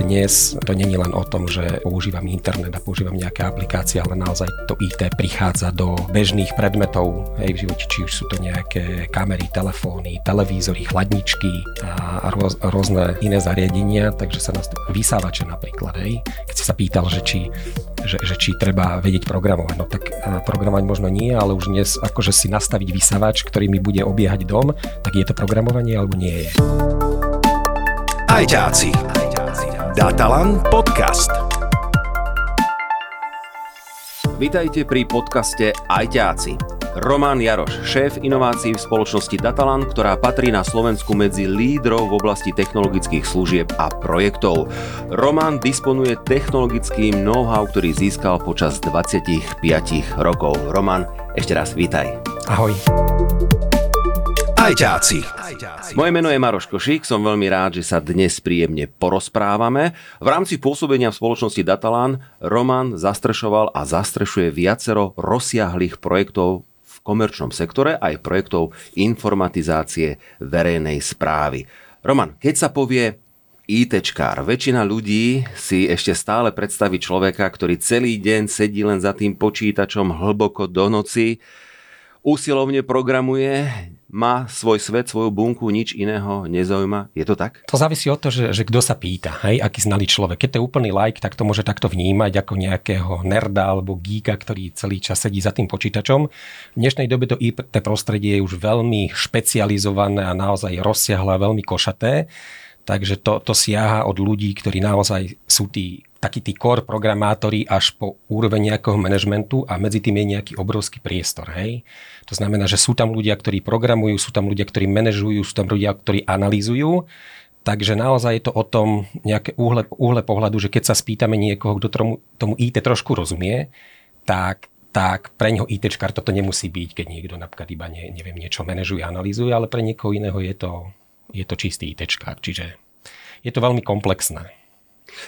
dnes to není len o tom, že používam internet a používam nejaké aplikácie, ale naozaj to IT prichádza do bežných predmetov hej, v živote, či už sú to nejaké kamery, telefóny, televízory, chladničky a rôz, rôzne iné zariadenia, takže sa nás vysávače napríklad, hej. Keď si sa pýtal, že či že, že či treba vedieť programovať. No tak programovať možno nie, ale už dnes akože si nastaviť vysávač, ktorý mi bude obiehať dom, tak je to programovanie alebo nie je. Ajťáci. Datalan podcast. Vítajte pri podcaste Ajťáci. Roman Jaroš, šéf inovácií v spoločnosti Datalan, ktorá patrí na Slovensku medzi lídrov v oblasti technologických služieb a projektov. Roman disponuje technologickým know-how, ktorý získal počas 25 rokov. Roman, ešte raz vítaj. Ahoj. Ajťáci. Moje meno je Maroš Košík, som veľmi rád, že sa dnes príjemne porozprávame. V rámci pôsobenia v spoločnosti Datalan Roman zastrešoval a zastrešuje viacero rozsiahlých projektov v komerčnom sektore aj projektov informatizácie verejnej správy. Roman, keď sa povie ITčkár. Väčšina ľudí si ešte stále predstaví človeka, ktorý celý deň sedí len za tým počítačom hlboko do noci, usilovne programuje, má svoj svet, svoju bunku, nič iného nezaujíma. Je to tak? To závisí od toho, že, že kto sa pýta, hej, aký znalý človek. Keď to je úplný like, tak to môže takto vnímať ako nejakého nerda alebo geeka, ktorý celý čas sedí za tým počítačom. V dnešnej dobe to IT prostredie je už veľmi špecializované a naozaj rozsiahle a veľmi košaté. Takže to, to siaha od ľudí, ktorí naozaj sú tí takí tí core programátori až po úroveň nejakého manažmentu a medzi tým je nejaký obrovský priestor. Hej? To znamená, že sú tam ľudia, ktorí programujú, sú tam ľudia, ktorí manažujú, sú tam ľudia, ktorí analýzujú. Takže naozaj je to o tom nejaké úhle, úhle pohľadu, že keď sa spýtame niekoho, kto tomu, tomu IT trošku rozumie, tak tak pre neho ITčkár toto nemusí byť, keď niekto napríklad iba ne, neviem, niečo manažuje, analýzuje, ale pre niekoho iného je to, je to čistý ITčkár. Čiže je to veľmi komplexné.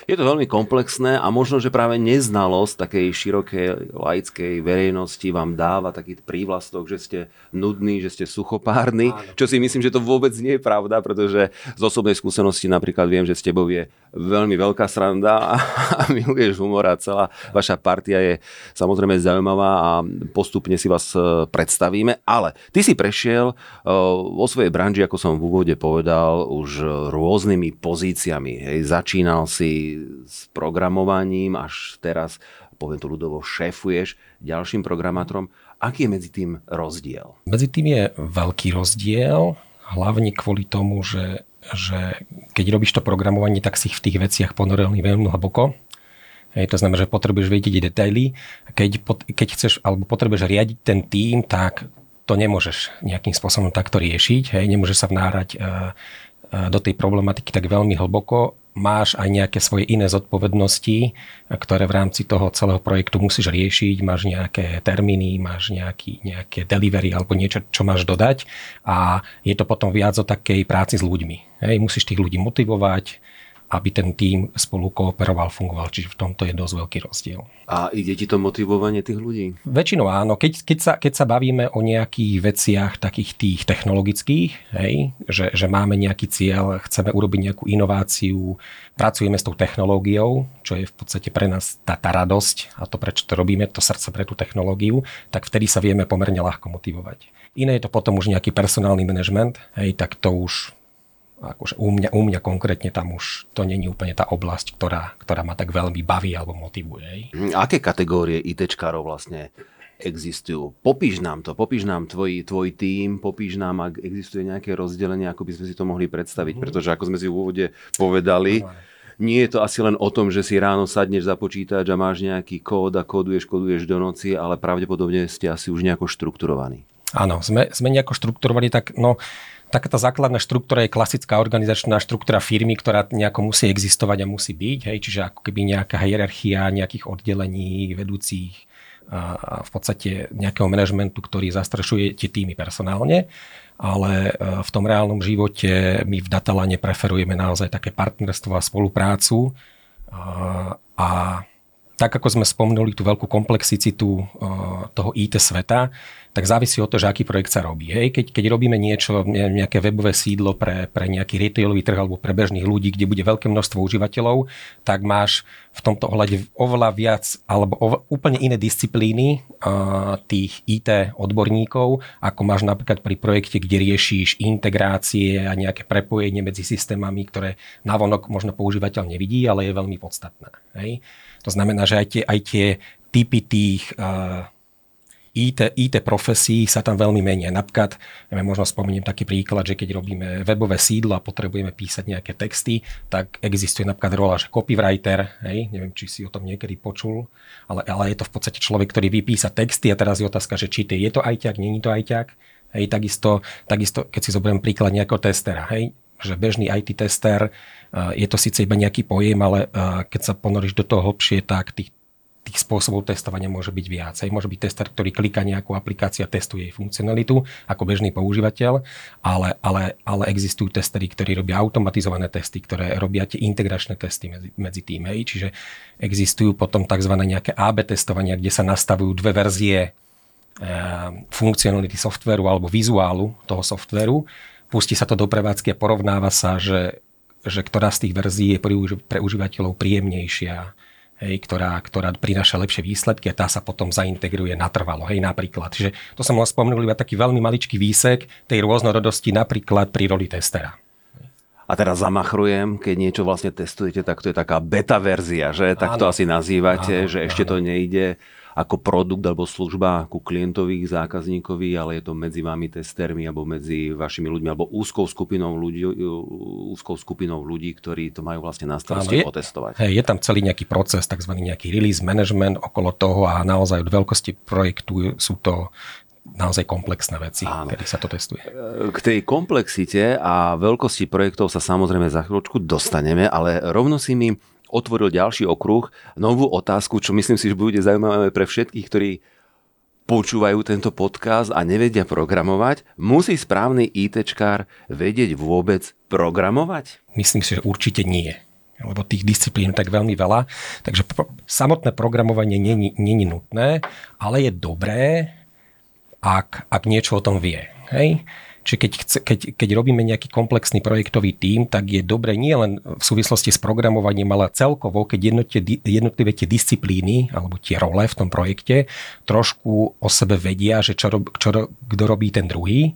Je to veľmi komplexné a možno, že práve neznalosť takej širokej laickej verejnosti vám dáva taký prívlastok, že ste nudní, že ste suchopárni, čo si myslím, že to vôbec nie je pravda, pretože z osobnej skúsenosti napríklad viem, že s tebou je veľmi veľká sranda a, a miluješ humor a celá vaša partia je samozrejme zaujímavá a postupne si vás e, predstavíme, ale ty si prešiel e, vo svojej branži, ako som v úvode povedal, už rôznymi pozíciami. Hej. Začínal si s programovaním, až teraz, poviem to ľudovo, šéfuješ ďalším programátorom. Aký je medzi tým rozdiel? Medzi tým je veľký rozdiel, hlavne kvôli tomu, že, že keď robíš to programovanie, tak si v tých veciach ponoril veľmi hlboko. Hej, to znamená, že potrebuješ vedieť detaily. Keď, keď chceš alebo potrebuješ riadiť ten tým, tak to nemôžeš nejakým spôsobom takto riešiť. Hej, nemôžeš sa vnárať uh, do tej problematiky tak veľmi hlboko máš aj nejaké svoje iné zodpovednosti, ktoré v rámci toho celého projektu musíš riešiť, máš nejaké termíny, máš nejaký, nejaké delivery alebo niečo, čo máš dodať a je to potom viac o takej práci s ľuďmi. Hej, musíš tých ľudí motivovať, aby ten tým spolu kooperoval, fungoval. Čiže v tomto je dosť veľký rozdiel. A ide ti to motivovanie tých ľudí? Väčšinou áno. Keď, keď, sa, keď sa bavíme o nejakých veciach takých tých technologických, hej, že, že máme nejaký cieľ, chceme urobiť nejakú inováciu, pracujeme s tou technológiou, čo je v podstate pre nás tá, tá radosť a to, prečo to robíme, to srdce pre tú technológiu, tak vtedy sa vieme pomerne ľahko motivovať. Iné je to potom už nejaký personálny manažment, hej, tak to už akože u mňa, u mňa konkrétne tam už to není úplne tá oblasť, ktorá, ktorá ma tak veľmi baví alebo motivuje. Hm, aké kategórie ITčkárov vlastne existujú? Popíš nám to, popíš nám tvoj, tvoj tým, popíš nám, ak existuje nejaké rozdelenie, ako by sme si to mohli predstaviť, mm. pretože ako sme si v úvode povedali, nie je to asi len o tom, že si ráno sadneš za počítač a máš nejaký kód a koduješ, koduješ do noci, ale pravdepodobne ste asi už nejako štrukturovaní. Áno, sme, sme nejako štrukturovaní, tak no, taká tá základná štruktúra je klasická organizačná štruktúra firmy, ktorá nejako musí existovať a musí byť. Hej, čiže ako keby nejaká hierarchia nejakých oddelení, vedúcich a v podstate nejakého manažmentu, ktorý zastrešuje tie týmy personálne. Ale e, v tom reálnom živote my v Datalane preferujeme naozaj také partnerstvo a spoluprácu a, a tak ako sme spomenuli tú veľkú komplexicitu toho IT sveta, tak závisí od toho, že aký projekt sa robí. Hej. Keď, keď robíme niečo, nejaké webové sídlo pre, pre nejaký retailový trh alebo pre bežných ľudí, kde bude veľké množstvo užívateľov, tak máš v tomto ohľade oveľa viac alebo oveľa, úplne iné disciplíny uh, tých IT odborníkov, ako máš napríklad pri projekte, kde riešíš integrácie a nejaké prepojenie medzi systémami, ktoré navonok možno používateľ nevidí, ale je veľmi podstatné. Hej. To znamená, že aj tie, aj tie typy tých uh, IT, IT profesí sa tam veľmi menia. Napríklad, ja možno spomeniem taký príklad, že keď robíme webové sídlo a potrebujeme písať nejaké texty, tak existuje napríklad rola, že copywriter, hej, neviem, či si o tom niekedy počul, ale, ale je to v podstate človek, ktorý vypísa texty a teraz je otázka, že či je to ajťak, není to ajťak. Hej, takisto, takisto, keď si zoberiem príklad nejakého testera, hej, že bežný IT tester, je to síce iba nejaký pojem, ale keď sa ponoríš do toho hlbšie, tak tých tých spôsobov testovania môže byť viacej. Môže byť tester, ktorý klika nejakú aplikáciu a testuje jej funkcionalitu ako bežný používateľ, ale, ale, ale existujú testery, ktorí robia automatizované testy, ktoré robia tie integračné testy medzi, medzi tým. Hej. Čiže existujú potom tzv. nejaké AB testovania, kde sa nastavujú dve verzie e, funkcionality softveru alebo vizuálu toho softveru. Pustí sa to do prevádzky a porovnáva sa, že, že ktorá z tých verzií je pre užívateľov príjemnejšia hej, ktorá, ktorá prináša lepšie výsledky a tá sa potom zaintegruje natrvalo, hej, napríklad. Čiže to som len spomenul iba taký veľmi maličký výsek tej rôznorodosti napríklad pri roli testera. A teraz zamachrujem, keď niečo vlastne testujete, tak to je taká beta verzia, že? Tak to asi nazývate, áno, že ešte áno. to nejde ako produkt alebo služba ku klientovi, zákazníkovi, ale je to medzi vami testermi alebo medzi vašimi ľuďmi alebo úzkou skupinou ľudí, úzkou skupinou ľudí, ktorí to majú vlastne na starosti otestovať. Hej, je tam celý nejaký proces, tzv. nejaký release management okolo toho a naozaj od veľkosti projektu sú to naozaj komplexné veci, Áno. kedy sa to testuje. K tej komplexite a veľkosti projektov sa samozrejme za chvíľočku dostaneme, ale rovno si mi otvoril ďalší okruh, novú otázku, čo myslím si, že bude zaujímavé pre všetkých, ktorí počúvajú tento podcast a nevedia programovať. Musí správny ITčkár vedieť vôbec programovať? Myslím si, že určite nie lebo tých disciplín tak veľmi veľa. Takže samotné programovanie není nutné, ale je dobré, ak, ak niečo o tom vie. Hej? Čiže keď, chce, keď, keď robíme nejaký komplexný projektový tím, tak je dobre nie len v súvislosti s programovaním, ale celkovo, keď jednotlivé tie disciplíny alebo tie role v tom projekte trošku o sebe vedia, že čo, čo, kto robí ten druhý,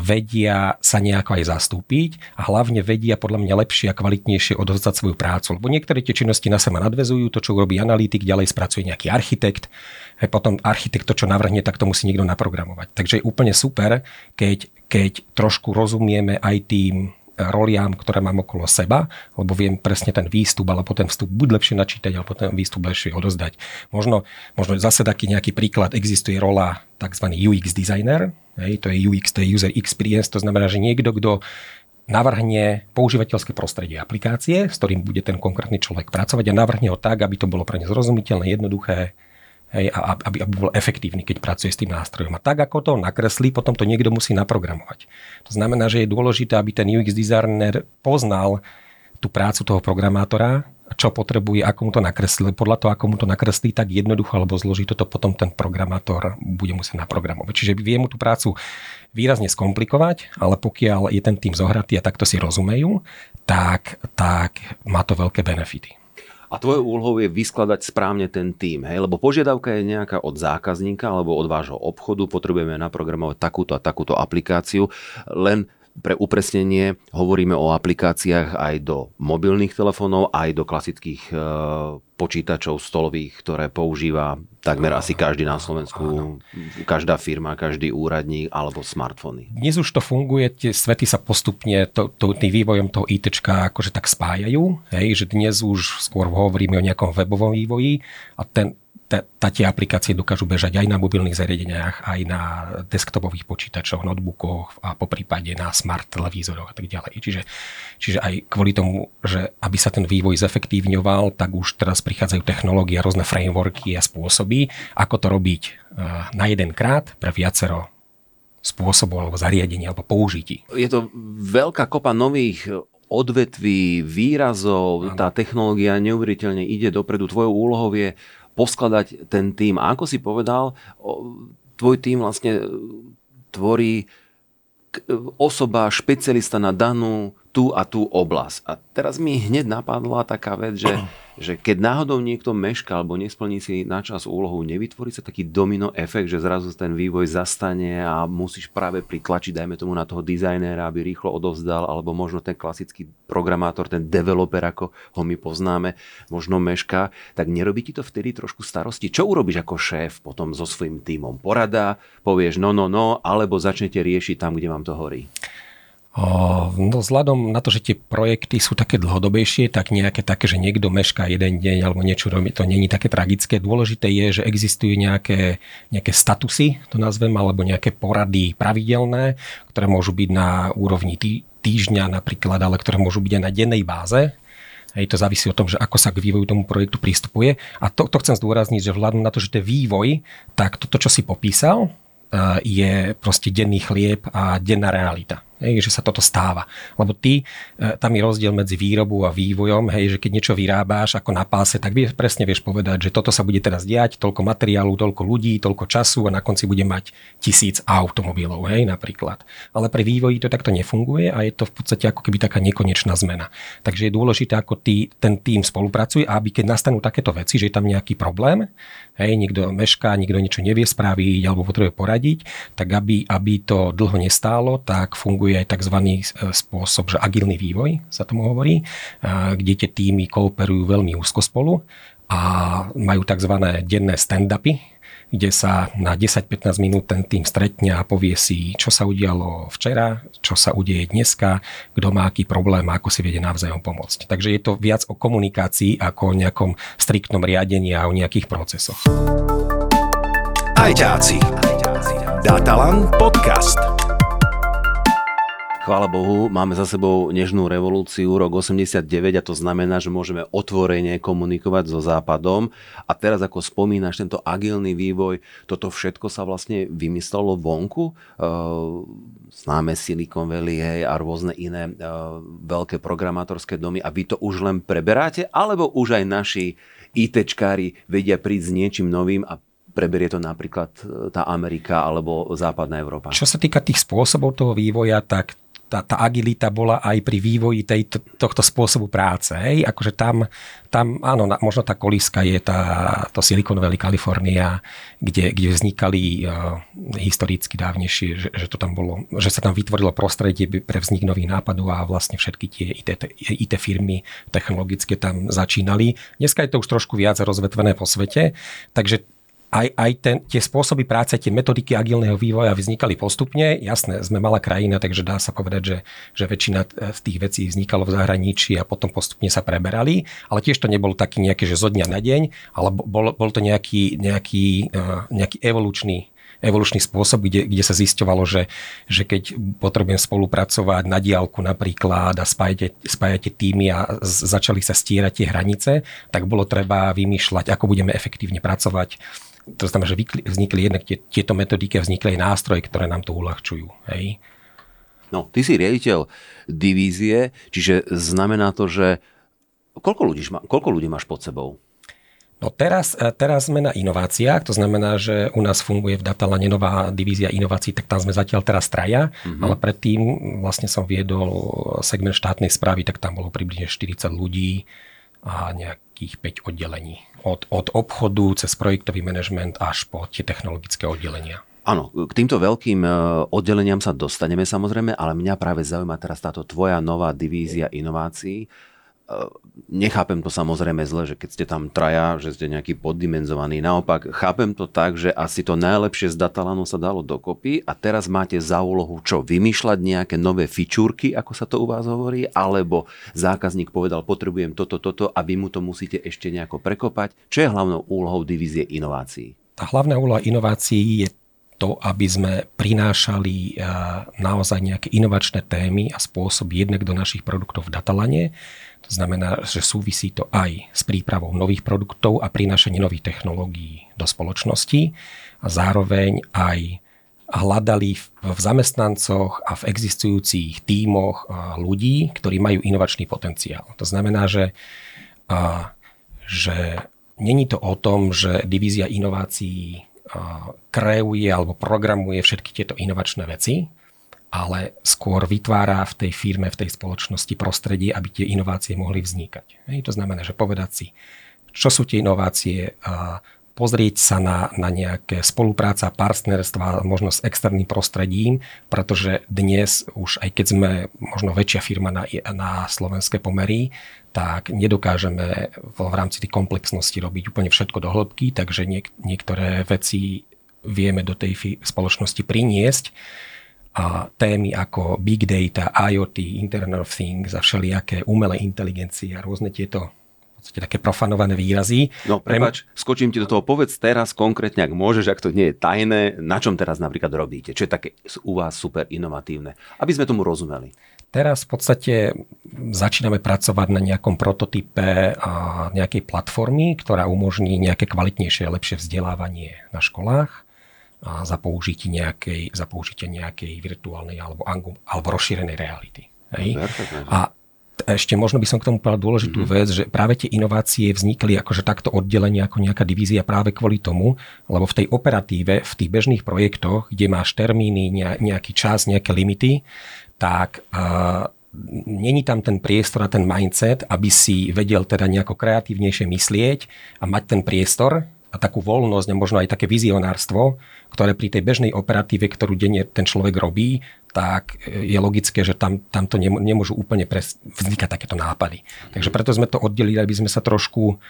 vedia sa nejako aj zastúpiť a hlavne vedia podľa mňa lepšie a kvalitnejšie odovzdať svoju prácu. Lebo niektoré tie činnosti na seba nadvezujú, to, čo urobí analytik, ďalej spracuje nejaký architekt, potom architekt to, čo navrhne, tak to musí niekto naprogramovať. Takže je úplne super, keď, keď trošku rozumieme aj tým roliám, ktoré mám okolo seba, lebo viem presne ten výstup alebo ten vstup buď lepšie načítať, alebo ten výstup lepšie odozdať. Možno, možno zase taký nejaký príklad, existuje rola tzv. UX designer, hej, to je UX, to je user experience, to znamená, že niekto, kto navrhne používateľské prostredie aplikácie, s ktorým bude ten konkrétny človek pracovať a navrhne ho tak, aby to bolo pre ne zrozumiteľné, jednoduché, hej, a aby, aby bol efektívny, keď pracuje s tým nástrojom. A tak, ako to nakreslí, potom to niekto musí naprogramovať. To znamená, že je dôležité, aby ten UX designer poznal tú prácu toho programátora, čo potrebuje, ako mu to nakreslí. Podľa toho, ako mu to nakreslí, tak jednoducho alebo zloží toto potom ten programátor bude musieť naprogramovať. Čiže vie mu tú prácu výrazne skomplikovať, ale pokiaľ je ten tým zohratý a takto si rozumejú, tak, tak má to veľké benefity. A tvojou úlohou je vyskladať správne ten tým, hej? lebo požiadavka je nejaká od zákazníka alebo od vášho obchodu, potrebujeme naprogramovať takúto a takúto aplikáciu, len pre upresnenie hovoríme o aplikáciách aj do mobilných telefónov, aj do klasických e, počítačov stolových, ktoré používa takmer asi každý na Slovensku, každá firma, každý úradník alebo smartfóny. Dnes už to funguje, tie svety sa postupne to, to, tým vývojom toho IT akože tak spájajú, hej, že dnes už skôr hovoríme o nejakom webovom vývoji a ten, tie aplikácie dokážu bežať aj na mobilných zariadeniach, aj na desktopových počítačoch, notebookoch a po prípade na smart televízoroch a tak ďalej. Čiže, čiže aj kvôli tomu, že aby sa ten vývoj zefektívňoval, tak už teraz prichádzajú technológie, rôzne frameworky a spôsoby, ako to robiť eh, na jeden krát pre viacero spôsobov alebo zariadení alebo použití. Je to veľká kopa nových odvetví, výrazov, tá technológia neuveriteľne ide dopredu. Tvojou úlohou je poskladať ten tým. A ako si povedal, tvoj tým vlastne tvorí osoba, špecialista na danú tú a tú oblasť. A teraz mi hneď napadla taká vec, že že keď náhodou niekto meška alebo nesplní si na čas úlohu, nevytvorí sa taký domino efekt, že zrazu ten vývoj zastane a musíš práve pritlačiť, dajme tomu na toho dizajnéra, aby rýchlo odovzdal, alebo možno ten klasický programátor, ten developer, ako ho my poznáme, možno meška, tak nerobí ti to vtedy trošku starosti? Čo urobíš ako šéf potom so svojím tímom? Porada, povieš no, no, no, alebo začnete riešiť tam, kde vám to horí? No vzhľadom na to, že tie projekty sú také dlhodobejšie, tak nejaké také, že niekto mešká jeden deň alebo niečo robí, to není také tragické. Dôležité je, že existujú nejaké, nejaké statusy, to nazvem, alebo nejaké porady pravidelné, ktoré môžu byť na úrovni tý, týždňa napríklad, ale ktoré môžu byť aj na dennej báze. Hej, to závisí o tom, že ako sa k vývoju tomu projektu pristupuje. A to, to chcem zdôrazniť, že vzhľadom na to, že to je vývoj, tak toto, čo si popísal, je proste denný chlieb a denná realita hej, že sa toto stáva. Lebo ty, e, tam je rozdiel medzi výrobou a vývojom, hej, že keď niečo vyrábáš ako na páse, tak vie, presne vieš povedať, že toto sa bude teraz diať, toľko materiálu, toľko ľudí, toľko času a na konci bude mať tisíc automobilov, hej, napríklad. Ale pri vývoji to takto nefunguje a je to v podstate ako keby taká nekonečná zmena. Takže je dôležité, ako ty, ten tým spolupracuje a aby keď nastanú takéto veci, že je tam nejaký problém, hej, niekto mešká, niekto niečo nevie spraviť alebo potrebuje poradiť, tak aby, aby to dlho nestálo, tak funguje aj tzv. E, spôsob, že agilný vývoj sa tomu hovorí, e, kde tie týmy kooperujú veľmi úzko spolu a majú tzv. denné stand-upy, kde sa na 10-15 minút ten tým stretne a povie si, čo sa udialo včera, čo sa udeje dneska, kto má aký problém a ako si viede navzájom pomôcť. Takže je to viac o komunikácii ako o nejakom striktnom riadení a o nejakých procesoch. Ajťáci. Datalan podcast. Chvála Bohu, máme za sebou nežnú revolúciu, rok 89 a to znamená, že môžeme otvorene komunikovať so Západom. A teraz, ako spomínaš, tento agilný vývoj, toto všetko sa vlastne vymyslelo vonku. Uh, známe Silicon Valley hej, a rôzne iné uh, veľké programátorské domy a vy to už len preberáte, alebo už aj naši ITčkári vedia prísť s niečím novým a preberie to napríklad e, tá Amerika alebo západná Európa. Čo sa týka tých spôsobov toho vývoja, tak tá, tá agilita bola aj pri vývoji tejto, tohto spôsobu práce. Hej? Akože tam, tam, áno, možno tá kolíska je tá, to Silicon Valley, Kalifornia, kde, kde vznikali uh, historicky dávnejšie, že, že, to tam bolo, že sa tam vytvorilo prostredie pre vznik nových nápadov a vlastne všetky tie IT, IT firmy technologické tam začínali. Dneska je to už trošku viac rozvetvené po svete, takže aj, aj ten, tie spôsoby práce, tie metodiky agilného vývoja vznikali postupne. Jasné, sme malá krajina, takže dá sa povedať, že, že väčšina z tých vecí vznikalo v zahraničí a potom postupne sa preberali, ale tiež to nebolo taký nejaký, že zo dňa na deň, ale bol, bol to nejaký, nejaký, eh, nejaký evolučný evolučný spôsob, kde, kde sa zisťovalo, že, že keď potrebujem spolupracovať na diálku napríklad a spájate, spájate týmy a z, začali sa stierať tie hranice, tak bolo treba vymýšľať, ako budeme efektívne pracovať to znamená, že vznikli jednak tie, tieto metodiky a vznikli aj nástroje, ktoré nám to uľahčujú. Hej? No, ty si riaditeľ divízie, čiže znamená to, že koľko ľudí, koľko ľudí máš pod sebou? No teraz, e, teraz sme na inováciách, to znamená, že u nás funguje v Datalane nová divízia inovácií, tak tam sme zatiaľ teraz traja, mm-hmm. ale predtým vlastne som viedol segment štátnej správy, tak tam bolo približne 40 ľudí a nejakých 5 oddelení od, od obchodu cez projektový manažment až po tie technologické oddelenia. Áno, k týmto veľkým e, oddeleniam sa dostaneme samozrejme, ale mňa práve zaujíma teraz táto tvoja nová divízia inovácií. Nechápem to samozrejme zle, že keď ste tam traja, že ste nejaký poddimenzovaný. Naopak, chápem to tak, že asi to najlepšie z Datalanu sa dalo dokopy a teraz máte za úlohu čo? Vymýšľať nejaké nové fičúrky, ako sa to u vás hovorí? Alebo zákazník povedal, potrebujem toto, toto a vy mu to musíte ešte nejako prekopať? Čo je hlavnou úlohou divízie inovácií? Tá hlavná úloha inovácií je to, aby sme prinášali naozaj nejaké inovačné témy a spôsoby jednak do našich produktov v Datalane. Znamená, že súvisí to aj s prípravou nových produktov a prinášaním nových technológií do spoločnosti a zároveň aj hľadali v zamestnancoch a v existujúcich tímoch ľudí, ktorí majú inovačný potenciál. To znamená, že, že není to o tom, že divízia inovácií kreuje alebo programuje všetky tieto inovačné veci, ale skôr vytvára v tej firme, v tej spoločnosti prostredie, aby tie inovácie mohli vznikať. Hej, to znamená, že povedať si, čo sú tie inovácie, pozrieť sa na, na nejaké spolupráca, partnerstva, možno s externým prostredím, pretože dnes už aj keď sme možno väčšia firma na, na slovenské pomery, tak nedokážeme v, v rámci tej komplexnosti robiť úplne všetko do hĺbky, takže niek- niektoré veci vieme do tej spoločnosti priniesť a témy ako big data, IoT, Internet of Things a všelijaké umelé inteligencie a rôzne tieto podstate také profanované výrazy. No prepač, skočím ti do toho, povedz teraz konkrétne, ak môžeš, ak to nie je tajné, na čom teraz napríklad robíte, čo je také u vás super inovatívne, aby sme tomu rozumeli. Teraz v podstate začíname pracovať na nejakom prototype a nejakej platformy, ktorá umožní nejaké kvalitnejšie a lepšie vzdelávanie na školách za použitie nejakej, za použitie nejakej virtuálnej alebo, alebo rozšírenej reality. Hej? A ešte možno by som k tomu povedal dôležitú mm-hmm. vec, že práve tie inovácie vznikli akože takto oddelenie ako nejaká divízia práve kvôli tomu, lebo v tej operatíve, v tých bežných projektoch, kde máš termíny, nejaký čas, nejaké limity, tak uh, není tam ten priestor a ten mindset, aby si vedel teda nejako kreatívnejšie myslieť a mať ten priestor a takú voľnosť a možno aj také vizionárstvo, ktoré pri tej bežnej operatíve, ktorú denne ten človek robí, tak je logické, že tam, tam to nemôžu úplne pres, vznikať takéto nápady. Takže preto sme to oddelili, aby sme sa trošku,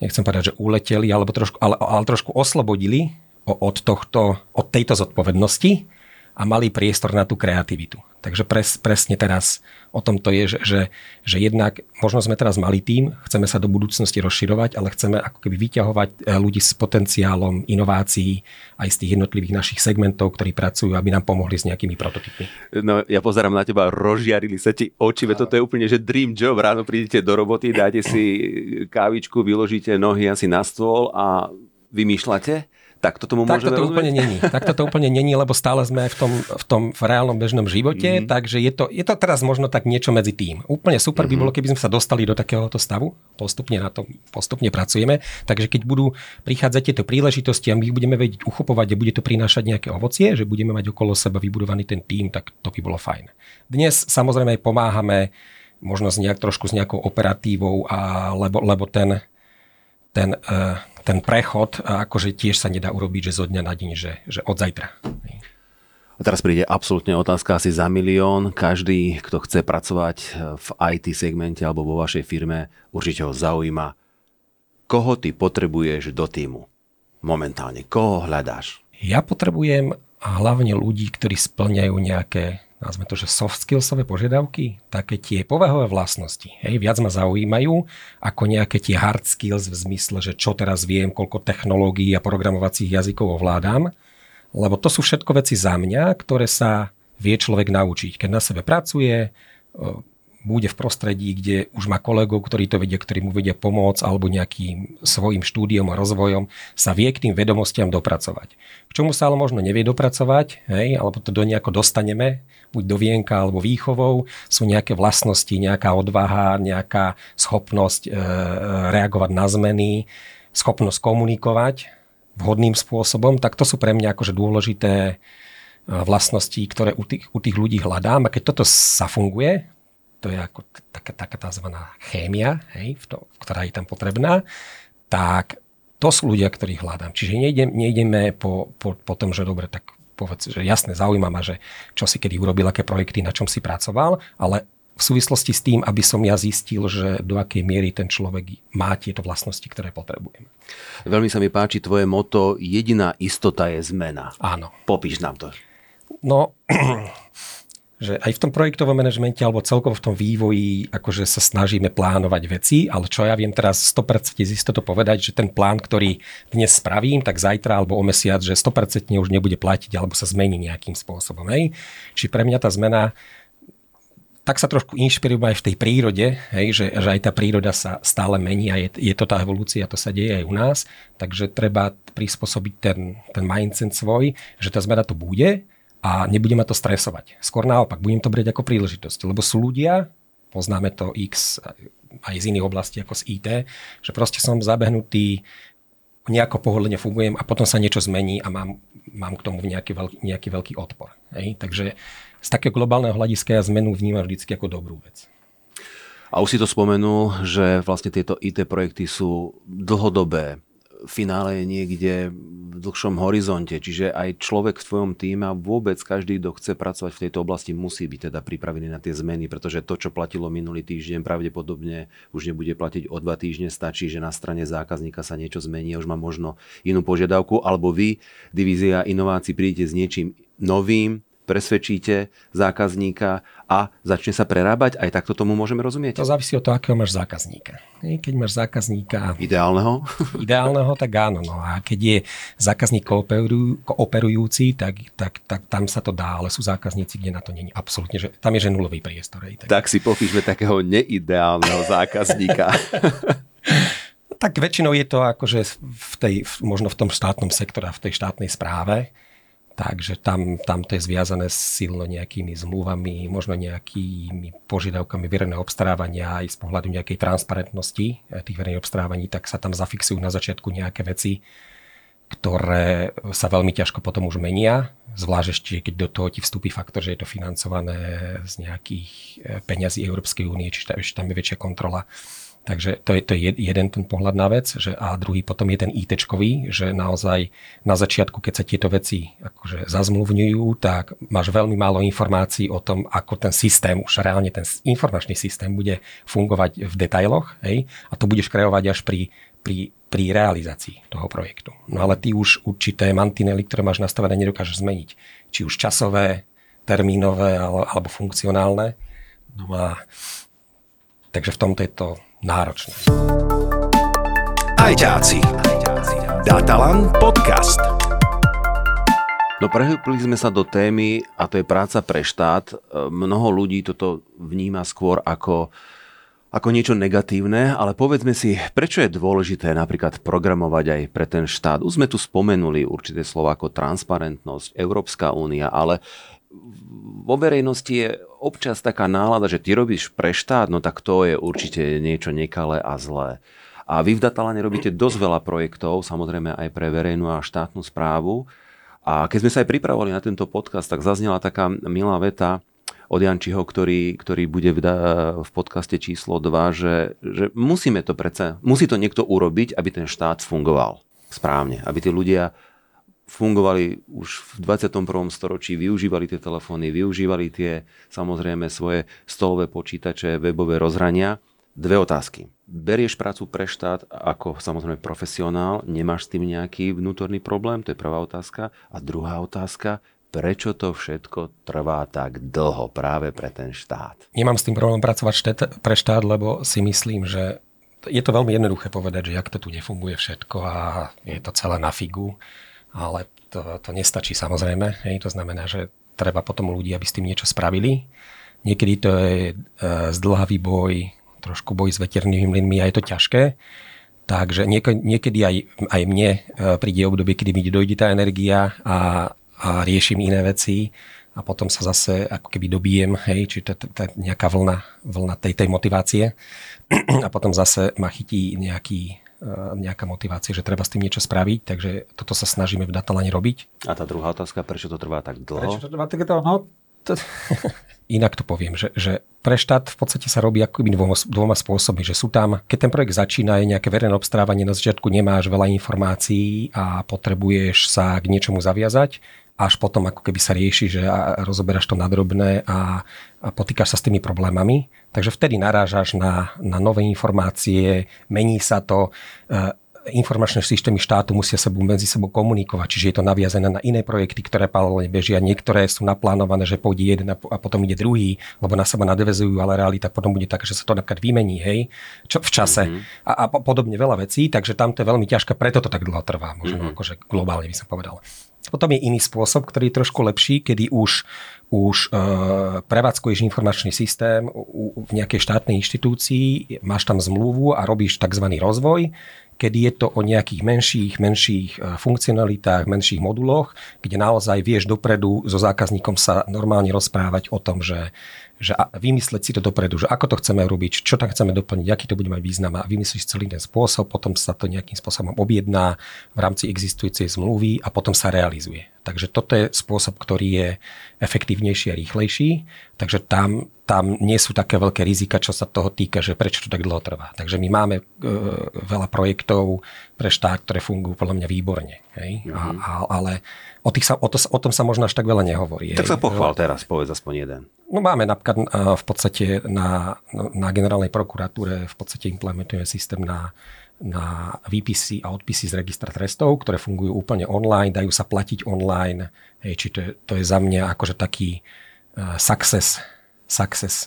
nechcem povedať, že uleteli, alebo trošku, ale, ale trošku oslobodili od, tohto, od tejto zodpovednosti a mali priestor na tú kreativitu. Takže pres, presne teraz o tom to je, že, že, že jednak možno sme teraz malý tým, chceme sa do budúcnosti rozširovať, ale chceme ako keby vyťahovať e, ľudí s potenciálom inovácií aj z tých jednotlivých našich segmentov, ktorí pracujú, aby nám pomohli s nejakými prototypmi. No ja pozerám na teba, rozžiarili sa ti oči, veď toto je úplne, že dream job, ráno prídete do roboty, dáte si kávičku, vyložíte nohy asi na stôl a vymýšľate tak to tomu tak môžeme to úplne není. Tak to úplne není, lebo stále sme v tom, v tom v reálnom bežnom živote, mm-hmm. takže je to, je to teraz možno tak niečo medzi tým. Úplne super mm-hmm. by mhm. bolo, keby sme sa dostali do takéhoto stavu. Postupne na tom postupne pracujeme. Takže keď budú prichádzať tieto príležitosti a my ich budeme vedieť uchopovať a bude to prinášať nejaké ovocie, že budeme mať okolo seba vybudovaný ten tým, tak to by bolo fajn. Dnes samozrejme pomáhame možno s nejak, trošku s nejakou operatívou, a, lebo, lebo ten, ten, uh, ten prechod akože tiež sa nedá urobiť, že zo dňa na deň, že, že od zajtra. A teraz príde absolútne otázka asi za milión. Každý, kto chce pracovať v IT segmente alebo vo vašej firme, určite ho zaujíma. Koho ty potrebuješ do týmu momentálne? Koho hľadáš? Ja potrebujem hlavne ľudí, ktorí splňajú nejaké nazme to, že soft skillsové požiadavky, také tie povahové vlastnosti, hej, viac ma zaujímajú ako nejaké tie hard skills v zmysle, že čo teraz viem, koľko technológií a programovacích jazykov ovládam, lebo to sú všetko veci za mňa, ktoré sa vie človek naučiť. Keď na sebe pracuje, bude v prostredí, kde už má kolegov, ktorí to vedia, ktorí mu vedia pomôcť alebo nejakým svojim štúdiom a rozvojom sa vie k tým vedomostiam dopracovať. K čomu sa ale možno nevie dopracovať, hej, alebo to do nejako dostaneme, buď do vienka alebo výchovou, sú nejaké vlastnosti, nejaká odvaha, nejaká schopnosť e, reagovať na zmeny, schopnosť komunikovať vhodným spôsobom, tak to sú pre mňa akože dôležité e, vlastnosti, ktoré u tých, u tých ľudí hľadám a keď toto sa funguje, to je ako taká, taká tzv. chémia, hej, to, ktorá je tam potrebná, tak to sú ľudia, ktorých hľadám. Čiže nejdem, nejdeme po, po, po tom, že dobre, tak povedz, že jasne, zaujíma ma, že čo si kedy urobil, aké projekty, na čom si pracoval, ale v súvislosti s tým, aby som ja zistil, že do akej miery ten človek má tieto vlastnosti, ktoré potrebujem. Veľmi sa mi páči tvoje moto, jediná istota je zmena. Áno. Popíš nám to. No, že aj v tom projektovom manažmente alebo celkovo v tom vývoji akože sa snažíme plánovať veci, ale čo ja viem teraz 100% z istotu povedať, že ten plán, ktorý dnes spravím, tak zajtra alebo o mesiac, že 100% už nebude platiť alebo sa zmení nejakým spôsobom. Hej? Či pre mňa tá zmena tak sa trošku inšpirujem aj v tej prírode, hej, že, že aj tá príroda sa stále mení a je, je to tá evolúcia, to sa deje aj u nás, takže treba prispôsobiť ten, ten mindset svoj, že tá zmena tu bude a nebude ma to stresovať. Skôr naopak, budem to brať ako príležitosť, lebo sú ľudia, poznáme to X aj z iných oblastí ako z IT, že proste som zabehnutý, nejako pohodlne fungujem a potom sa niečo zmení a mám, mám k tomu nejaký veľký, nejaký veľký odpor. Hej? Takže z takého globálneho hľadiska ja zmenu vnímam vždy ako dobrú vec. A už si to spomenul, že vlastne tieto IT projekty sú dlhodobé. Finále je niekde v dlhšom horizonte, čiže aj človek v tvojom týme a vôbec každý, kto chce pracovať v tejto oblasti, musí byť teda pripravený na tie zmeny, pretože to, čo platilo minulý týždeň, pravdepodobne už nebude platiť o dva týždne. Stačí, že na strane zákazníka sa niečo zmení a už má možno inú požiadavku, alebo vy, divízia inovácií, prídete s niečím novým, presvedčíte zákazníka a začne sa prerábať? Aj takto tomu môžeme rozumieť? To závisí od toho, akého máš zákazníka. Keď máš zákazníka... Ideálneho? Ideálneho, tak áno. No. A keď je zákazník kooperujúci, tak, tak, tak tam sa to dá, ale sú zákazníci, kde na to není absolútne, že tam je že nulový priestor. tak. tak si popíšme takého neideálneho zákazníka. tak väčšinou je to akože v tej, možno v tom štátnom sektore, v tej štátnej správe, Takže tam, tam to je zviazané silno nejakými zmluvami, možno nejakými požiadavkami verejného obstarávania aj z pohľadu nejakej transparentnosti eh, tých verejných obstarávaní, tak sa tam zafixujú na začiatku nejaké veci, ktoré sa veľmi ťažko potom už menia, zvlášť ešte, keď do toho ti vstúpi faktor, že je to financované z nejakých eh, peňazí Európskej únie, čiže tam je väčšia kontrola Takže to je, to je jeden ten pohľad na vec, že a druhý potom je ten it že naozaj na začiatku, keď sa tieto veci akože zazmluvňujú, tak máš veľmi málo informácií o tom, ako ten systém, už reálne ten informačný systém bude fungovať v detailoch, hej, a to budeš kreovať až pri, pri, pri realizácii toho projektu. No ale ty už určité mantinely, ktoré máš nastavené, nedokážeš zmeniť. Či už časové, termínové alebo funkcionálne. No a takže v tomto je to náročné. Ajťáci. Datalan podcast. No prehúpli sme sa do témy a to je práca pre štát. Mnoho ľudí toto vníma skôr ako ako niečo negatívne, ale povedzme si, prečo je dôležité napríklad programovať aj pre ten štát. Už sme tu spomenuli určité slova ako transparentnosť, Európska únia, ale vo verejnosti je občas taká nálada, že ty robíš pre štát, no tak to je určite niečo nekalé a zlé. A vy v Datalane robíte dosť veľa projektov, samozrejme aj pre verejnú a štátnu správu. A keď sme sa aj pripravovali na tento podcast, tak zaznela taká milá veta od Jančiho, ktorý, ktorý bude v, podcaste číslo 2, že, že musíme to predsa, musí to niekto urobiť, aby ten štát fungoval správne, aby tí ľudia fungovali už v 21. storočí, využívali tie telefóny, využívali tie samozrejme svoje stolové počítače, webové rozhrania. Dve otázky. Berieš prácu pre štát ako samozrejme profesionál, nemáš s tým nejaký vnútorný problém, to je prvá otázka. A druhá otázka, prečo to všetko trvá tak dlho práve pre ten štát? Nemám s tým problém pracovať štát, pre štát, lebo si myslím, že je to veľmi jednoduché povedať, že jak to tu nefunguje všetko a je to celé na figu ale to, to nestačí samozrejme. Hej. To znamená, že treba potom ľudí, aby s tým niečo spravili. Niekedy to je e, zdlhavý boj, trošku boj s veternými mlynmi a je to ťažké. Takže niekedy aj, aj mne e, príde obdobie, kedy mi dojde tá energia a, a riešim iné veci a potom sa zase ako keby dobijem, hej, či to je nejaká vlna, vlna tej, tej motivácie a potom zase ma chytí nejaký nejaká motivácia, že treba s tým niečo spraviť, takže toto sa snažíme v Datalane robiť. A tá druhá otázka, prečo to trvá tak dlho? Prečo to trvá tak dlho? No, to... Inak to poviem, že, že pre štát v podstate sa robí akoby dvoma, dvoma spôsobmi, že sú tam, keď ten projekt začína, je nejaké verejné obstarávanie, na začiatku nemáš veľa informácií a potrebuješ sa k niečomu zaviazať, až potom ako keby sa rieši, že rozoberáš to na drobné a, a potýkaš sa s tými problémami. Takže vtedy narážaš na, na nové informácie, mení sa to. E, informačné systémy štátu musia sebou medzi sebou komunikovať, čiže je to naviazené na iné projekty, ktoré paralelne bežia. Niektoré sú naplánované, že pôjde jeden a potom ide druhý, lebo na seba nadvezujú, ale realita potom bude taká, že sa to napríklad vymení, hej, čo v čase mm-hmm. a, a podobne veľa vecí, takže tam to je veľmi ťažké, preto to tak dlho trvá, možno mm-hmm. akože globálne by som povedal. Potom je iný spôsob, ktorý je trošku lepší, kedy už už e, prevádzkuješ informačný systém u, v nejakej štátnej inštitúcii, máš tam zmluvu a robíš tzv. rozvoj, kedy je to o nejakých menších, menších e, funkcionalitách, menších moduloch, kde naozaj vieš dopredu so zákazníkom sa normálne rozprávať o tom, že že vymysleť si to dopredu, že ako to chceme robiť, čo tam chceme doplniť, aký to bude mať význam a vymyslíš celý ten spôsob, potom sa to nejakým spôsobom objedná v rámci existujúcej zmluvy a potom sa realizuje. Takže toto je spôsob, ktorý je efektívnejší a rýchlejší, takže tam, tam nie sú také veľké rizika, čo sa toho týka, že prečo to tak dlho trvá. Takže my máme e, veľa projektov pre štát, ktoré fungujú podľa mňa výborne. Hej? Mm-hmm. A, mhm. a, ale o, tých sa, o, to, o tom sa možno až tak veľa nehovorí. Tak sa pochvál teraz, povedz aspoň jeden. No máme napríklad e, v podstate na, na generálnej prokuratúre v podstate implementujeme systém na na výpisy a odpisy z registra trestov, ktoré fungujú úplne online, dajú sa platiť online. Hej, či to je, to je za mňa akože taký uh, success, success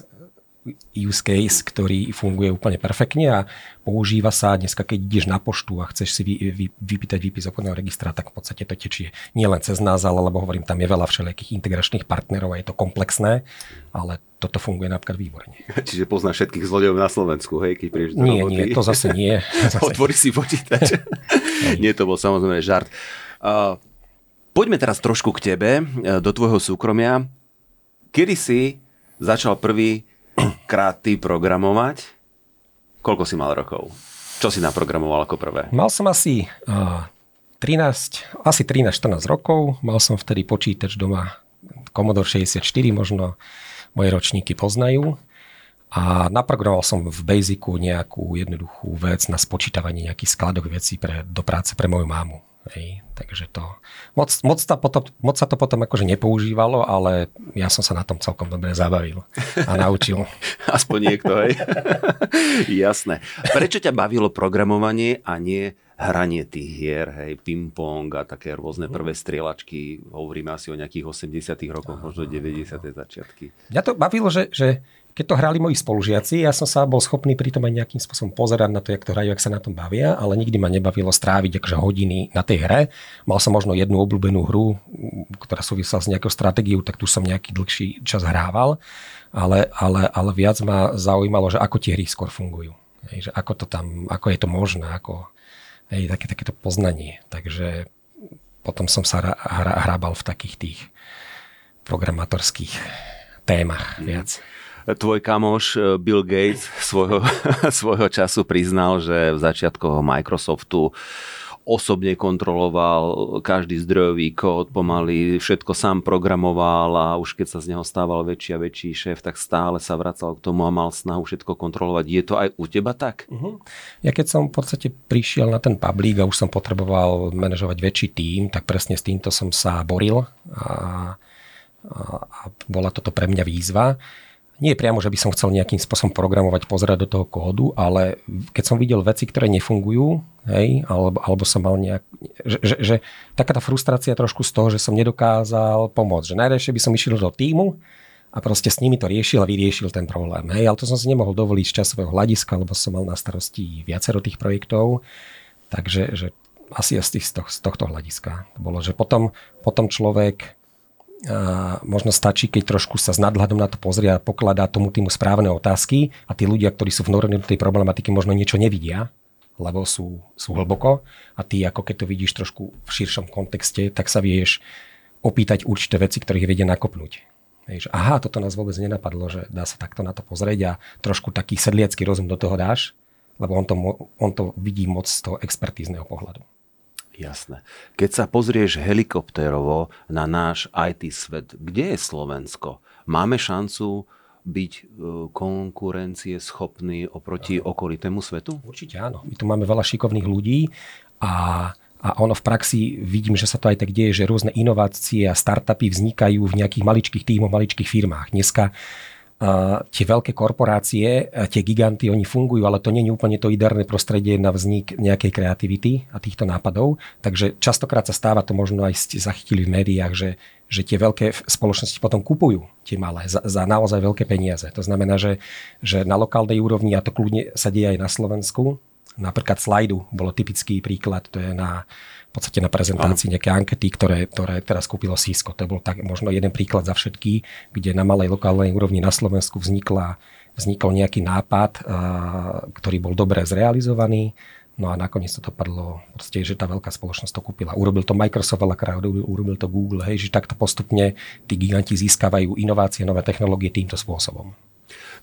use case, ktorý funguje úplne perfektne a používa sa dneska, keď ideš na poštu a chceš si vy, vy, vypýtať výpis obchodného registra, tak v podstate to tečie nielen cez nás, ale lebo hovorím, tam je veľa všelijakých integračných partnerov a je to komplexné, ale toto funguje napríklad výborne. Čiže poznáš všetkých zlodejov na Slovensku, hej, keď prídeš do Nie, roboty. nie, to zase nie. Otvorí si počítač. nie, to bol samozrejme žart. Uh, poďme teraz trošku k tebe, e, do tvojho súkromia. Kedy si začal prvý krát programovať, koľko si mal rokov? Čo si naprogramoval ako prvé? Mal som asi uh, 13, asi 13-14 rokov. Mal som vtedy počítač doma Commodore 64, možno moje ročníky poznajú. A naprogramoval som v Basicu nejakú jednoduchú vec na spočítavanie nejakých skladok vecí pre, do práce pre moju mámu. Hej, takže to, moc, moc, sa potom, moc sa to potom akože nepoužívalo, ale ja som sa na tom celkom dobre zabavil a naučil. Aspoň niekto, hej. Jasné. Prečo ťa bavilo programovanie a nie hranie tých hier, hej, ping-pong a také rôzne prvé strieľačky, hovoríme asi o nejakých 80 rokoch, možno 90 začiatky. Mňa to bavilo, že, že keď to hrali moji spolužiaci, ja som sa bol schopný pri tom aj nejakým spôsobom pozerať na to, jak to hrajú, jak sa na tom bavia, ale nikdy ma nebavilo stráviť akože hodiny na tej hre. Mal som možno jednu obľúbenú hru, ktorá súvisela s nejakou stratégiou, tak tu som nejaký dlhší čas hrával, ale, ale, ale viac ma zaujímalo, že ako tie hry skôr fungujú. Hej, že ako to tam, ako je to možné, ako hej, také, takéto poznanie. Takže potom som sa hra, hrábal v takých tých programátorských témach viac. Mm tvoj kamoš eh, Bill Gates svojho, svojho času priznal, že v začiatkoch Microsoftu osobne kontroloval každý zdrojový kód, pomaly všetko sám programoval a už keď sa z neho stával väčší a väčší šéf, tak stále sa vracal k tomu a mal snahu všetko kontrolovať. Je to aj u teba tak? Uh-huh. Ja keď som v podstate prišiel na ten publik a už som potreboval manažovať väčší tím, tak presne s týmto som sa boril a, a, a bola toto pre mňa výzva nie priamo, že by som chcel nejakým spôsobom programovať, pozerať do toho kódu, ale keď som videl veci, ktoré nefungujú, hej, alebo, alebo som mal nejak, že, že, že taká tá frustrácia trošku z toho, že som nedokázal pomôcť, že najradšej by som išiel do týmu a proste s nimi to riešil a vyriešil ten problém, hej, ale to som si nemohol dovoliť z časového hľadiska, lebo som mal na starosti viacero tých projektov, takže že asi z, tých, z tohto hľadiska. To bolo, že potom, potom človek možno stačí, keď trošku sa s nadhľadom na to pozrie a pokladá tomu týmu správne otázky a tí ľudia, ktorí sú vnorení do tej problematiky, možno niečo nevidia, lebo sú, sú hlboko a ty ako keď to vidíš trošku v širšom kontexte, tak sa vieš opýtať určité veci, ktorých vedia nakopnúť. Hej, aha, toto nás vôbec nenapadlo, že dá sa takto na to pozrieť a trošku taký sedliacký rozum do toho dáš, lebo on to, on to vidí moc z toho expertízneho pohľadu. Jasné. Keď sa pozrieš helikoptérovo na náš IT svet, kde je Slovensko? Máme šancu byť e, konkurencie schopný oproti okolitému svetu? Určite áno. My tu máme veľa šikovných ľudí a, a ono v praxi vidím, že sa to aj tak deje, že rôzne inovácie a startupy vznikajú v nejakých maličkých tímoch, maličkých firmách. Dneska tie veľké korporácie, tie giganty, oni fungujú, ale to nie je úplne to ideálne prostredie na vznik nejakej kreativity a týchto nápadov. Takže častokrát sa stáva, to možno aj ste zachytili v médiách, že, že tie veľké spoločnosti potom kupujú tie malé za, za naozaj veľké peniaze. To znamená, že, že na lokálnej úrovni, a to kľudne sa deje aj na Slovensku, Napríklad slajdu bolo typický príklad, to je na v podstate na prezentácii nejaké ankety, ktoré, ktoré teraz kúpilo Cisco. To bol tak možno jeden príklad za všetky, kde na malej lokálnej úrovni na Slovensku vznikla, vznikol nejaký nápad, ktorý bol dobre zrealizovaný. No a nakoniec to dopadlo, proste, že tá veľká spoločnosť to kúpila. Urobil to Microsoft, urobil, urobil to Google, hej, že takto postupne tí giganti získavajú inovácie, nové technológie týmto spôsobom.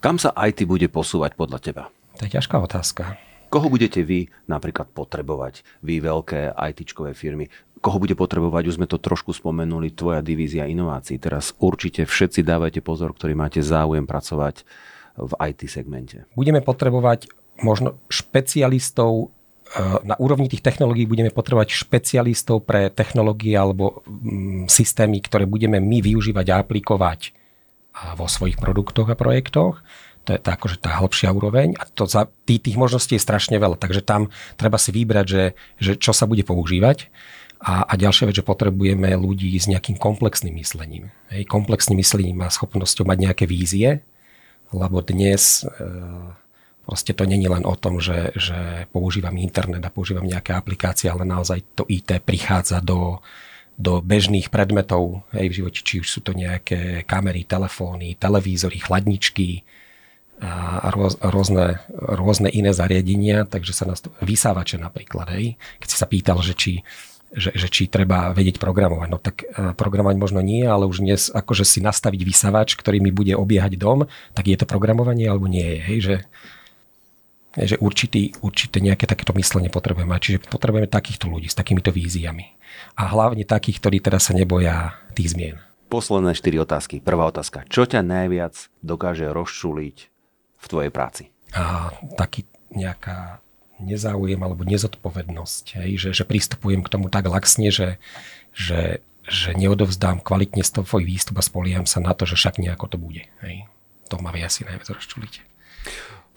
Kam sa IT bude posúvať podľa teba? To je ťažká otázka. Koho budete vy napríklad potrebovať, vy veľké IT-čkové firmy? Koho bude potrebovať, už sme to trošku spomenuli, tvoja divízia inovácií. Teraz určite všetci dávajte pozor, ktorí máte záujem pracovať v IT segmente. Budeme potrebovať možno špecialistov eh, na úrovni tých technológií budeme potrebovať špecialistov pre technológie alebo mm, systémy, ktoré budeme my využívať a aplikovať vo svojich produktoch a projektoch to je tá, akože tá hĺbšia úroveň a to za, tých, tých možností je strašne veľa, takže tam treba si vybrať, že, že čo sa bude používať a, a ďalšia vec, že potrebujeme ľudí s nejakým komplexným myslením. Hej, komplexným myslením a schopnosťou mať nejaké vízie, lebo dnes e, proste to není len o tom, že, že používam internet a používam nejaké aplikácie, ale naozaj to IT prichádza do, do bežných predmetov hej, v živote, či už sú to nejaké kamery, telefóny, televízory, chladničky, a rôz, rôzne, rôzne iné zariadenia, takže sa nás vysávače napríklad, hej, keď si sa pýtal, že či, že, že či treba vedieť programovať. No tak e, programovať možno nie, ale už dnes akože si nastaviť vysávač, ktorý mi bude obiehať dom, tak je to programovanie alebo nie je, hej, že, že určitý, určité nejaké takéto myslenie potrebujeme. Čiže potrebujeme takýchto ľudí s takýmito víziami. A hlavne takých, ktorí teraz sa neboja tých zmien. Posledné štyri otázky. Prvá otázka. Čo ťa najviac dokáže rozčuliť v tvojej práci? A taký nejaká nezáujem alebo nezodpovednosť, hej, že, že pristupujem k tomu tak laxne, že, že, že neodovzdám kvalitne svoj výstup a spolieham sa na to, že však nejako to bude. Hej. To ma vie asi najviac rozčuliť.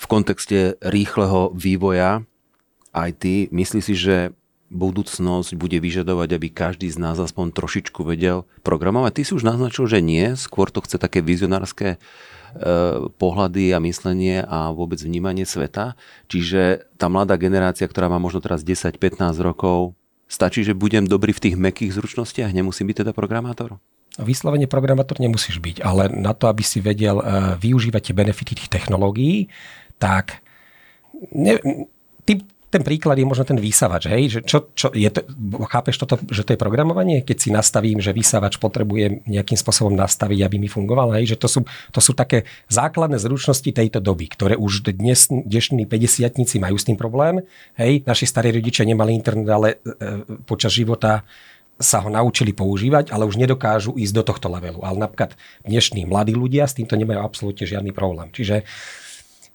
V kontexte rýchleho vývoja IT, myslíš si, že budúcnosť bude vyžadovať, aby každý z nás aspoň trošičku vedel programovať? Ty si už naznačil, že nie, skôr to chce také vizionárske pohľady a myslenie a vôbec vnímanie sveta. Čiže tá mladá generácia, ktorá má možno teraz 10-15 rokov, stačí, že budem dobrý v tých mekých zručnostiach, nemusím byť teda programátor? Vyslovene programátor nemusíš byť, ale na to, aby si vedel uh, využívať tie benefity tých technológií, tak ne, ty ten príklad je možno ten vysavač, hej, že čo, čo je to, chápeš toto, že to je programovanie, keď si nastavím, že vysavač potrebuje nejakým spôsobom nastaviť, aby mi fungoval, hej, že to sú, to sú také základné zručnosti tejto doby, ktoré už dnes, dnešní 50 majú s tým problém, hej, naši starí rodičia nemali internet, ale e, počas života sa ho naučili používať, ale už nedokážu ísť do tohto levelu. Ale napríklad dnešní mladí ľudia s týmto nemajú absolútne žiadny problém. Čiže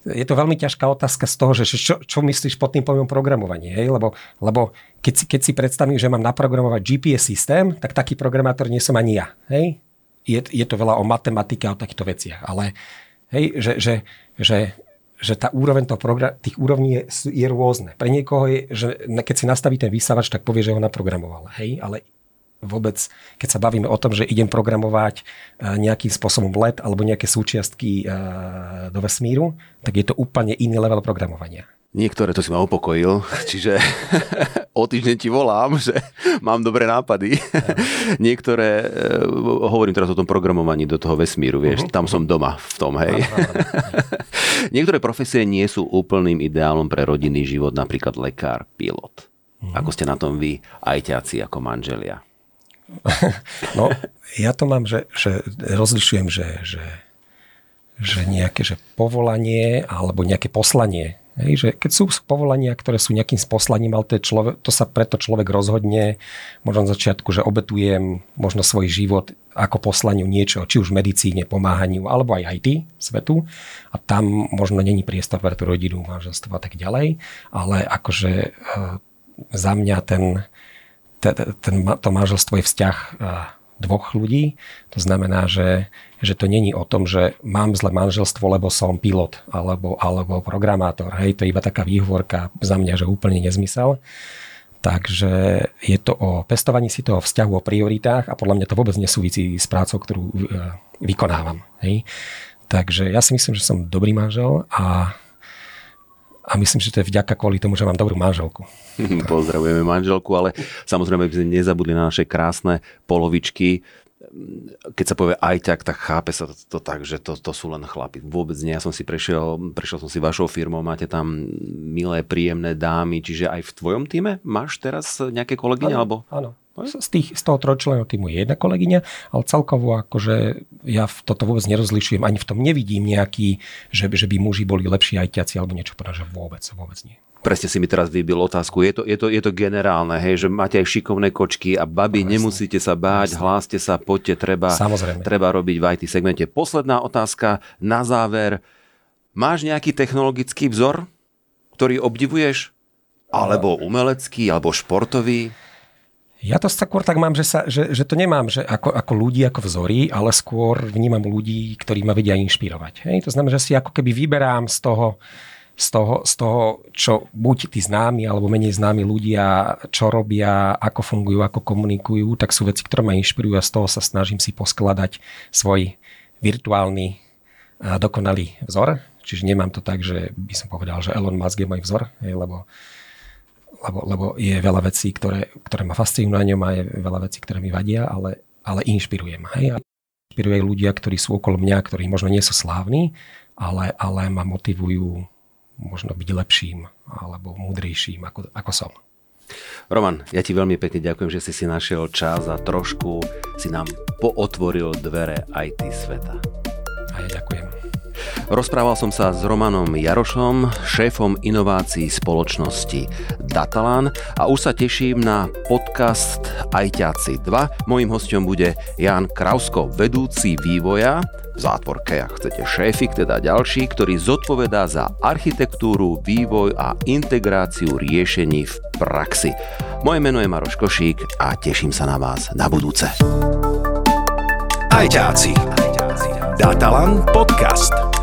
je to veľmi ťažká otázka z toho, že čo, čo myslíš pod tým pojmom programovanie. Hej? Lebo, lebo keď, si, keď si predstavím, že mám naprogramovať GPS systém, tak taký programátor nie som ani ja. Hej? Je, je to veľa o matematike a o takýchto veciach. Ale hej, že, že, že, že tá úroveň toho program, tých úrovní je, je rôzne. Pre niekoho je, že keď si nastaví ten vysávač, tak povie, že ho naprogramoval. Hej? Ale vôbec, keď sa bavíme o tom, že idem programovať e, nejakým spôsobom let alebo nejaké súčiastky e, do vesmíru, tak je to úplne iný level programovania. Niektoré to si ma upokojil, čiže o týždeň ti volám, že mám dobré nápady. Niektoré, e, hovorím teraz o tom programovaní do toho vesmíru, vieš, uh-huh. tam som doma v tom, hej. Niektoré profesie nie sú úplným ideálom pre rodinný život, napríklad lekár, pilot. Uh-huh. Ako ste na tom vy, ajťáci ako manželia? No, ja to mám, že, že rozlišujem, že, že, že nejaké že povolanie alebo nejaké poslanie. Hej, že keď sú povolania, ktoré sú nejakým poslaním, ale to, človek, to sa preto človek rozhodne, možno na začiatku, že obetujem možno svoj život ako poslaniu niečo, či už medicíne, pomáhaniu, alebo aj IT svetu. A tam možno není priestor pre tú rodinu, manželstvo a tak ďalej. Ale akože e, za mňa ten, ten, to manželstvo je vzťah dvoch ľudí. To znamená, že, že to není o tom, že mám zle manželstvo, lebo som pilot alebo, alebo programátor. Hej, to je iba taká výhovorka za mňa, že úplne nezmysel. Takže je to o pestovaní si toho vzťahu, o prioritách a podľa mňa to vôbec nesúvisí s prácou, ktorú e, vykonávam. Hej. Takže ja si myslím, že som dobrý manžel a a myslím, že to je vďaka kvôli tomu, že mám dobrú manželku. Pozdravujeme manželku, ale samozrejme by sme nezabudli na naše krásne polovičky. Keď sa povie ajťak, tak chápe sa to, to tak, že to, to sú len chlapi. Vôbec nie. Ja som si prešiel, prešiel som si vašou firmou, máte tam milé, príjemné dámy, čiže aj v tvojom týme máš teraz nejaké kolegyne? Áno, alebo... áno. Z, tých, z toho trojčleného týmu je jedna kolegyňa, ale celkovo akože ja v toto vôbec nerozlišujem, ani v tom nevidím nejaký, že, že by muži boli lepší ajťaci alebo niečo podobné, že vôbec, vôbec nie. Presne si mi teraz vybil otázku. Je to, je to, je to generálne, hej, že máte aj šikovné kočky a babi, Presne. nemusíte sa báť, Presne. hláste sa, poďte, treba, Samozrejme. treba robiť v IT segmente. Posledná otázka na záver. Máš nejaký technologický vzor, ktorý obdivuješ? Alebo umelecký, alebo športový? Ja to skôr tak mám, že, sa, že, že to nemám že ako, ako ľudí, ako vzory, ale skôr vnímam ľudí, ktorí ma vedia inšpirovať. Hej? To znamená, že si ako keby vyberám z toho, z toho, z toho, čo buď tí známi alebo menej známi ľudia, čo robia, ako fungujú, ako komunikujú, tak sú veci, ktoré ma inšpirujú a z toho sa snažím si poskladať svoj virtuálny dokonalý vzor. Čiže nemám to tak, že by som povedal, že Elon Musk je môj vzor, hej, lebo lebo, lebo je veľa vecí, ktoré, ktoré ma fascinujú na ňom a je veľa vecí, ktoré mi vadia, ale, ale inšpirujem. Hej? A inšpiruje ľudia, ktorí sú okolo mňa, ktorí možno nie sú slávni, ale, ale ma motivujú možno byť lepším alebo múdrejším, ako, ako som. Roman, ja ti veľmi pekne ďakujem, že si si našiel čas a trošku si nám pootvoril dvere IT sveta. A ja ďakujem. Rozprával som sa s Romanom Jarošom, šéfom inovácií spoločnosti Datalan a už sa teším na podcast Ajťáci 2. Mojím hostom bude Jan Krausko, vedúci vývoja v zátvorke, ak chcete šéfik, teda ďalší, ktorý zodpovedá za architektúru, vývoj a integráciu riešení v praxi. Moje meno je Maroš Košík a teším sa na vás na budúce. Ajťáci. Datalan podcast.